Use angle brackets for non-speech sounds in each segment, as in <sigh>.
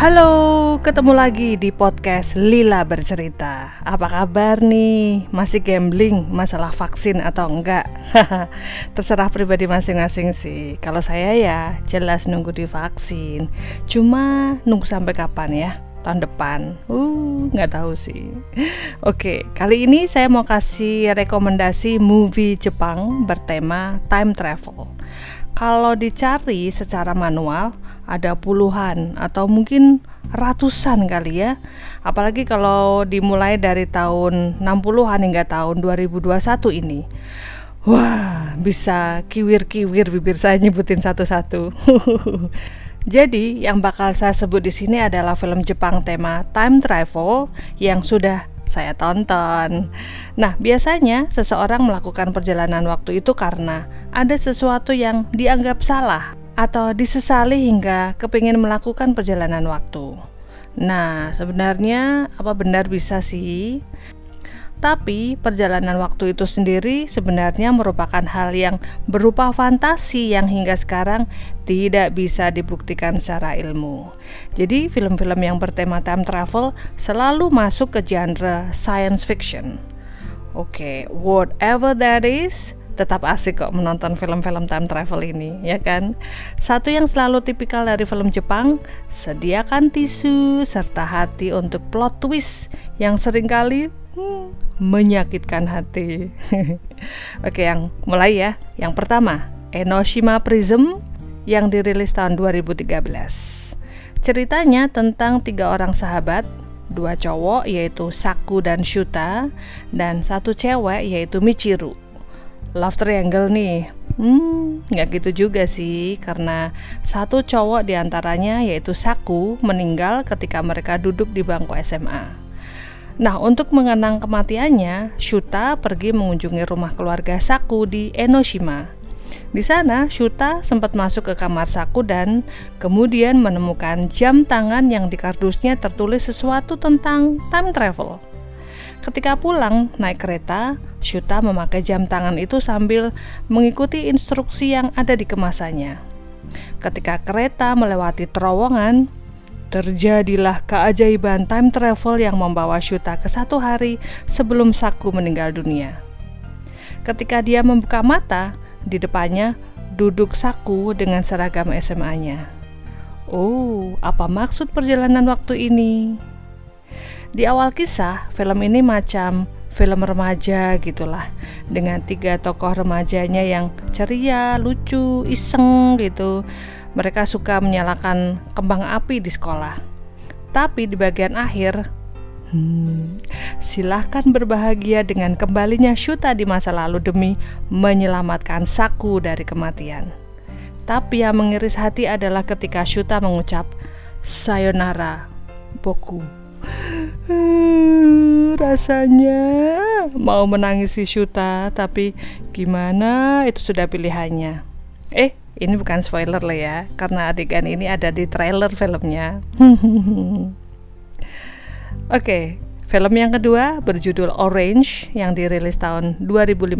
Halo, ketemu lagi di podcast Lila Bercerita. Apa kabar nih? Masih gambling masalah vaksin atau enggak? <laughs> Terserah pribadi masing-masing sih. Kalau saya ya jelas nunggu divaksin. Cuma nunggu sampai kapan ya? tahun depan. Uh, nggak tahu sih. <laughs> Oke, kali ini saya mau kasih rekomendasi movie Jepang bertema time travel. Kalau dicari secara manual, ada puluhan atau mungkin ratusan kali ya. Apalagi kalau dimulai dari tahun 60-an hingga tahun 2021 ini. Wah, bisa kiwir-kiwir bibir saya nyebutin satu-satu. <laughs> Jadi, yang bakal saya sebut di sini adalah film Jepang tema time travel yang sudah saya tonton. Nah, biasanya seseorang melakukan perjalanan waktu itu karena ada sesuatu yang dianggap salah atau disesali hingga kepingin melakukan perjalanan waktu. Nah, sebenarnya apa benar bisa sih? Tapi perjalanan waktu itu sendiri sebenarnya merupakan hal yang berupa fantasi yang hingga sekarang tidak bisa dibuktikan secara ilmu. Jadi film-film yang bertema time travel selalu masuk ke genre science fiction. Oke, okay, whatever that is, tetap asik kok menonton film-film time travel ini, ya kan? Satu yang selalu tipikal dari film Jepang, sediakan tisu serta hati untuk plot twist yang sering kali hmm, menyakitkan hati. <laughs> Oke, yang mulai ya. Yang pertama, Enoshima Prism yang dirilis tahun 2013. Ceritanya tentang tiga orang sahabat dua cowok yaitu Saku dan Shuta dan satu cewek yaitu Michiru love triangle nih Hmm, nggak gitu juga sih, karena satu cowok di antaranya yaitu Saku meninggal ketika mereka duduk di bangku SMA. Nah, untuk mengenang kematiannya, Shuta pergi mengunjungi rumah keluarga Saku di Enoshima. Di sana, Shuta sempat masuk ke kamar Saku dan kemudian menemukan jam tangan yang di kardusnya tertulis sesuatu tentang time travel. Ketika pulang naik kereta, Shuta memakai jam tangan itu sambil mengikuti instruksi yang ada di kemasannya. Ketika kereta melewati terowongan, terjadilah keajaiban time travel yang membawa Shuta ke satu hari sebelum Saku meninggal dunia. Ketika dia membuka mata, di depannya duduk Saku dengan seragam SMA-nya. Oh, apa maksud perjalanan waktu ini? Di awal kisah, film ini macam film remaja gitulah dengan tiga tokoh remajanya yang ceria, lucu, iseng gitu. Mereka suka menyalakan kembang api di sekolah. Tapi di bagian akhir, hmm, silahkan berbahagia dengan kembalinya Shuta di masa lalu demi menyelamatkan Saku dari kematian. Tapi yang mengiris hati adalah ketika Shuta mengucap Sayonara, Boku. Hmm, rasanya mau menangis si Shuta, tapi gimana itu sudah pilihannya. Eh, ini bukan spoiler lah ya, karena adegan ini ada di trailer filmnya. <laughs> Oke, okay, film yang kedua berjudul Orange yang dirilis tahun 2015.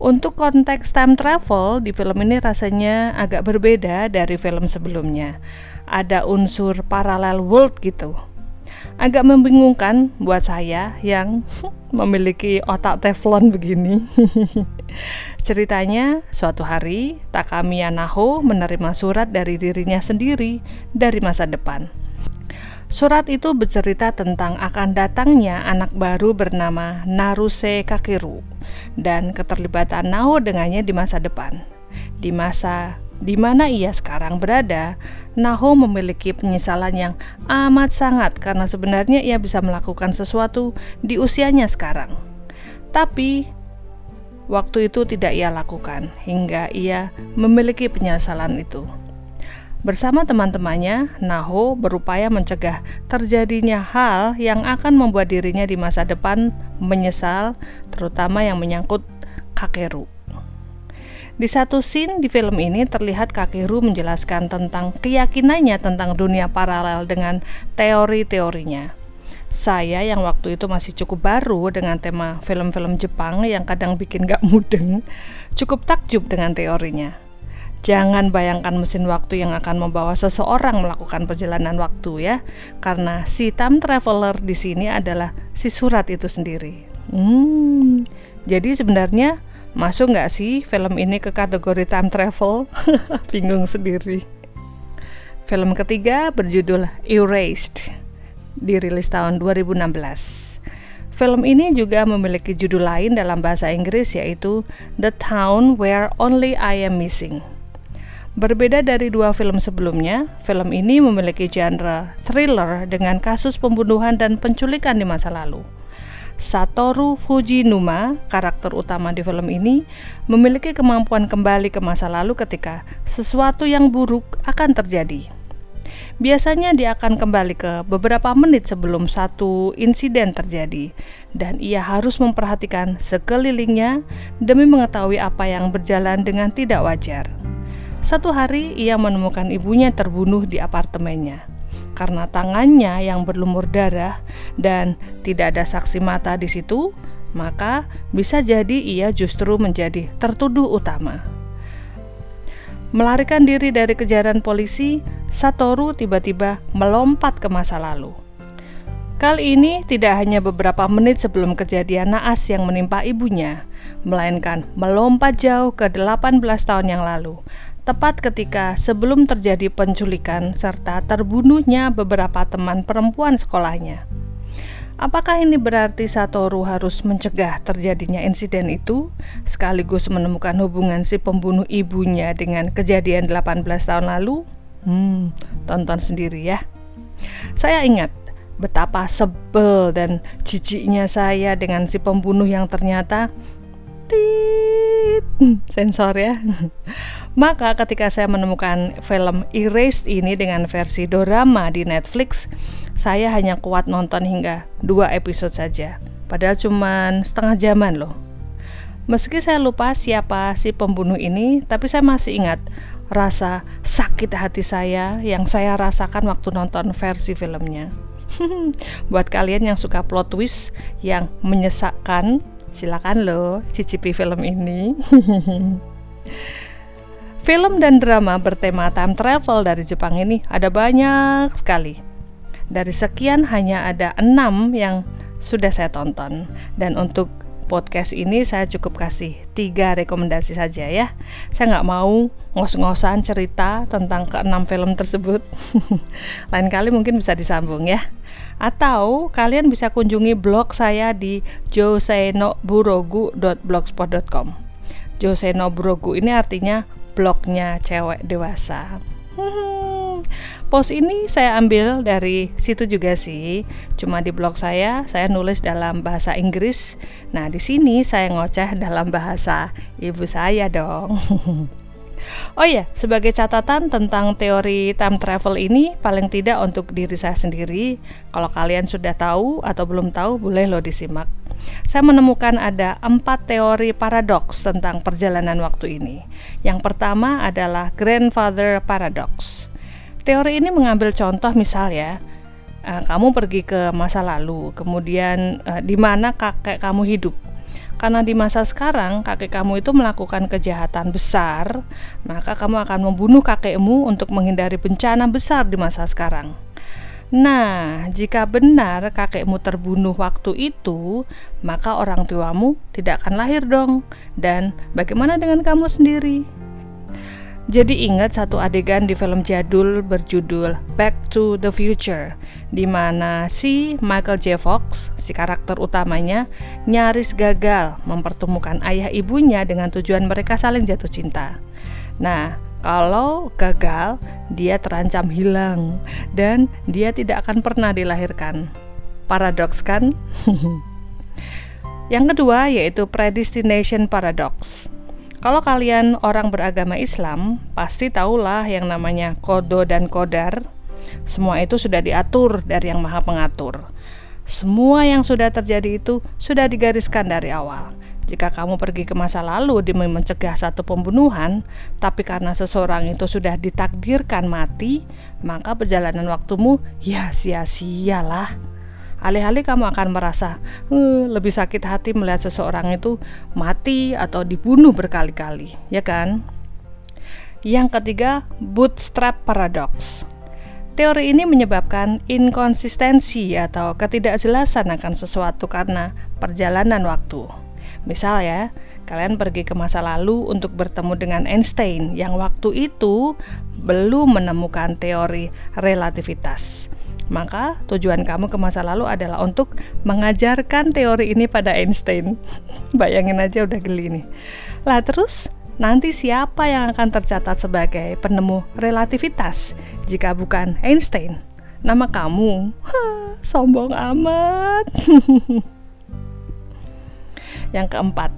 Untuk konteks time travel di film ini rasanya agak berbeda dari film sebelumnya. Ada unsur parallel world gitu agak membingungkan buat saya yang <laughs> memiliki otak teflon begini. <laughs> Ceritanya, suatu hari Takamiya Naho menerima surat dari dirinya sendiri dari masa depan. Surat itu bercerita tentang akan datangnya anak baru bernama Naruse Kakeru dan keterlibatan Naho dengannya di masa depan. Di masa di mana ia sekarang berada, Naho memiliki penyesalan yang amat sangat karena sebenarnya ia bisa melakukan sesuatu di usianya sekarang. Tapi waktu itu tidak ia lakukan hingga ia memiliki penyesalan itu. Bersama teman-temannya, Naho berupaya mencegah terjadinya hal yang akan membuat dirinya di masa depan menyesal, terutama yang menyangkut Kakeru. Di satu scene di film ini terlihat Kakeru menjelaskan tentang keyakinannya tentang dunia paralel dengan teori-teorinya. Saya yang waktu itu masih cukup baru dengan tema film-film Jepang yang kadang bikin gak mudeng, cukup takjub dengan teorinya. Jangan bayangkan mesin waktu yang akan membawa seseorang melakukan perjalanan waktu ya, karena si time traveler di sini adalah si surat itu sendiri. Hmm, jadi sebenarnya masuk nggak sih film ini ke kategori time travel? <laughs> Bingung sendiri. Film ketiga berjudul Erased, dirilis tahun 2016. Film ini juga memiliki judul lain dalam bahasa Inggris yaitu The Town Where Only I Am Missing. Berbeda dari dua film sebelumnya, film ini memiliki genre thriller dengan kasus pembunuhan dan penculikan di masa lalu. Satoru Fujinuma, karakter utama di film ini, memiliki kemampuan kembali ke masa lalu ketika sesuatu yang buruk akan terjadi. Biasanya dia akan kembali ke beberapa menit sebelum satu insiden terjadi, dan ia harus memperhatikan sekelilingnya demi mengetahui apa yang berjalan dengan tidak wajar. Satu hari ia menemukan ibunya terbunuh di apartemennya. Karena tangannya yang berlumur darah dan tidak ada saksi mata di situ, maka bisa jadi ia justru menjadi tertuduh utama. Melarikan diri dari kejaran polisi, Satoru tiba-tiba melompat ke masa lalu. Kali ini tidak hanya beberapa menit sebelum kejadian naas yang menimpa ibunya, melainkan melompat jauh ke 18 tahun yang lalu tepat ketika sebelum terjadi penculikan serta terbunuhnya beberapa teman perempuan sekolahnya. Apakah ini berarti Satoru harus mencegah terjadinya insiden itu sekaligus menemukan hubungan si pembunuh ibunya dengan kejadian 18 tahun lalu? Hmm, tonton sendiri ya. Saya ingat betapa sebel dan jijiknya saya dengan si pembunuh yang ternyata tit. Sensor ya. <laughs> Maka ketika saya menemukan film Erased ini dengan versi dorama di Netflix saya hanya kuat nonton hingga dua episode saja. Padahal cuma setengah jaman loh. Meski saya lupa siapa si pembunuh ini tapi saya masih ingat rasa sakit hati saya yang saya rasakan waktu nonton versi filmnya. <laughs> Buat kalian yang suka plot twist yang menyesakkan Silakan lo cicipi film ini. <laughs> film dan drama bertema time travel dari Jepang ini ada banyak sekali. Dari sekian hanya ada enam yang sudah saya tonton dan untuk podcast ini saya cukup kasih tiga rekomendasi saja ya. Saya nggak mau ngos-ngosan cerita tentang keenam film tersebut. <laughs> Lain kali mungkin bisa disambung ya atau kalian bisa kunjungi blog saya di josenoburogu.blogspot.com. Josenoburogu ini artinya blognya cewek dewasa. Hmm, post ini saya ambil dari situ juga sih. Cuma di blog saya, saya nulis dalam bahasa Inggris. Nah, di sini saya ngoceh dalam bahasa ibu saya dong. <laughs> Oh ya, sebagai catatan tentang teori time travel ini, paling tidak untuk diri saya sendiri, kalau kalian sudah tahu atau belum tahu, boleh lo disimak. Saya menemukan ada empat teori paradoks tentang perjalanan waktu ini. Yang pertama adalah grandfather paradox. Teori ini mengambil contoh misal ya, uh, kamu pergi ke masa lalu, kemudian uh, di mana kakek kamu hidup karena di masa sekarang kakek kamu itu melakukan kejahatan besar, maka kamu akan membunuh kakekmu untuk menghindari bencana besar di masa sekarang. Nah, jika benar kakekmu terbunuh waktu itu, maka orang tuamu tidak akan lahir dong. Dan bagaimana dengan kamu sendiri? Jadi ingat satu adegan di film jadul berjudul Back to the Future di mana si Michael J. Fox, si karakter utamanya, nyaris gagal mempertemukan ayah ibunya dengan tujuan mereka saling jatuh cinta. Nah, kalau gagal, dia terancam hilang dan dia tidak akan pernah dilahirkan. Paradoks kan? <laughs> Yang kedua yaitu predestination paradox. Kalau kalian orang beragama Islam, pasti tahulah yang namanya kodo dan kodar. Semua itu sudah diatur dari Yang Maha Pengatur. Semua yang sudah terjadi itu sudah digariskan dari awal. Jika kamu pergi ke masa lalu demi mencegah satu pembunuhan, tapi karena seseorang itu sudah ditakdirkan mati, maka perjalanan waktumu ya sia-sialah. Alih-alih kamu akan merasa lebih sakit hati melihat seseorang itu mati atau dibunuh berkali-kali, ya kan? Yang ketiga, bootstrap paradox. Teori ini menyebabkan inkonsistensi atau ketidakjelasan akan sesuatu karena perjalanan waktu. Misal ya, kalian pergi ke masa lalu untuk bertemu dengan Einstein yang waktu itu belum menemukan teori relativitas. Maka tujuan kamu ke masa lalu adalah untuk mengajarkan teori ini pada Einstein. <laughs> Bayangin aja udah geli nih. Lah terus nanti siapa yang akan tercatat sebagai penemu relativitas jika bukan Einstein? Nama kamu? Hah, sombong amat. <laughs> yang keempat,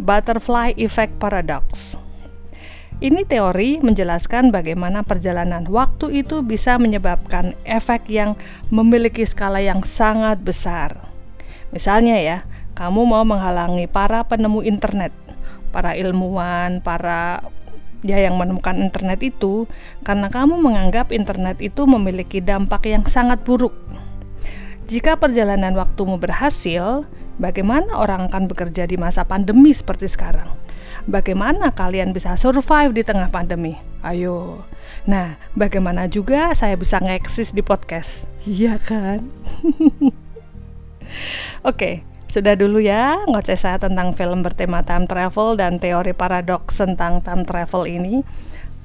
butterfly effect paradox. Ini teori menjelaskan bagaimana perjalanan waktu itu bisa menyebabkan efek yang memiliki skala yang sangat besar. Misalnya ya, kamu mau menghalangi para penemu internet para ilmuwan, para ya yang menemukan internet itu karena kamu menganggap internet itu memiliki dampak yang sangat buruk. Jika perjalanan waktumu berhasil, bagaimana orang akan bekerja di masa pandemi seperti sekarang? Bagaimana kalian bisa survive di tengah pandemi? Ayo. Nah, bagaimana juga saya bisa ngeksis di podcast? Iya kan? <laughs> Oke, sudah dulu ya ngoceh saya tentang film bertema time travel dan teori paradoks tentang time travel ini.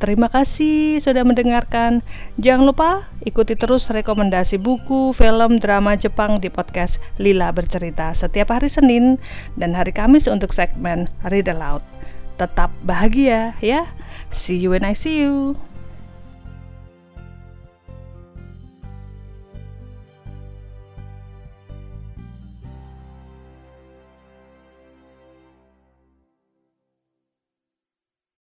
Terima kasih sudah mendengarkan. Jangan lupa ikuti terus rekomendasi buku, film, drama Jepang di podcast Lila Bercerita setiap hari Senin dan hari Kamis untuk segmen Read Aloud. Tetap bahagia ya. See you when I see you.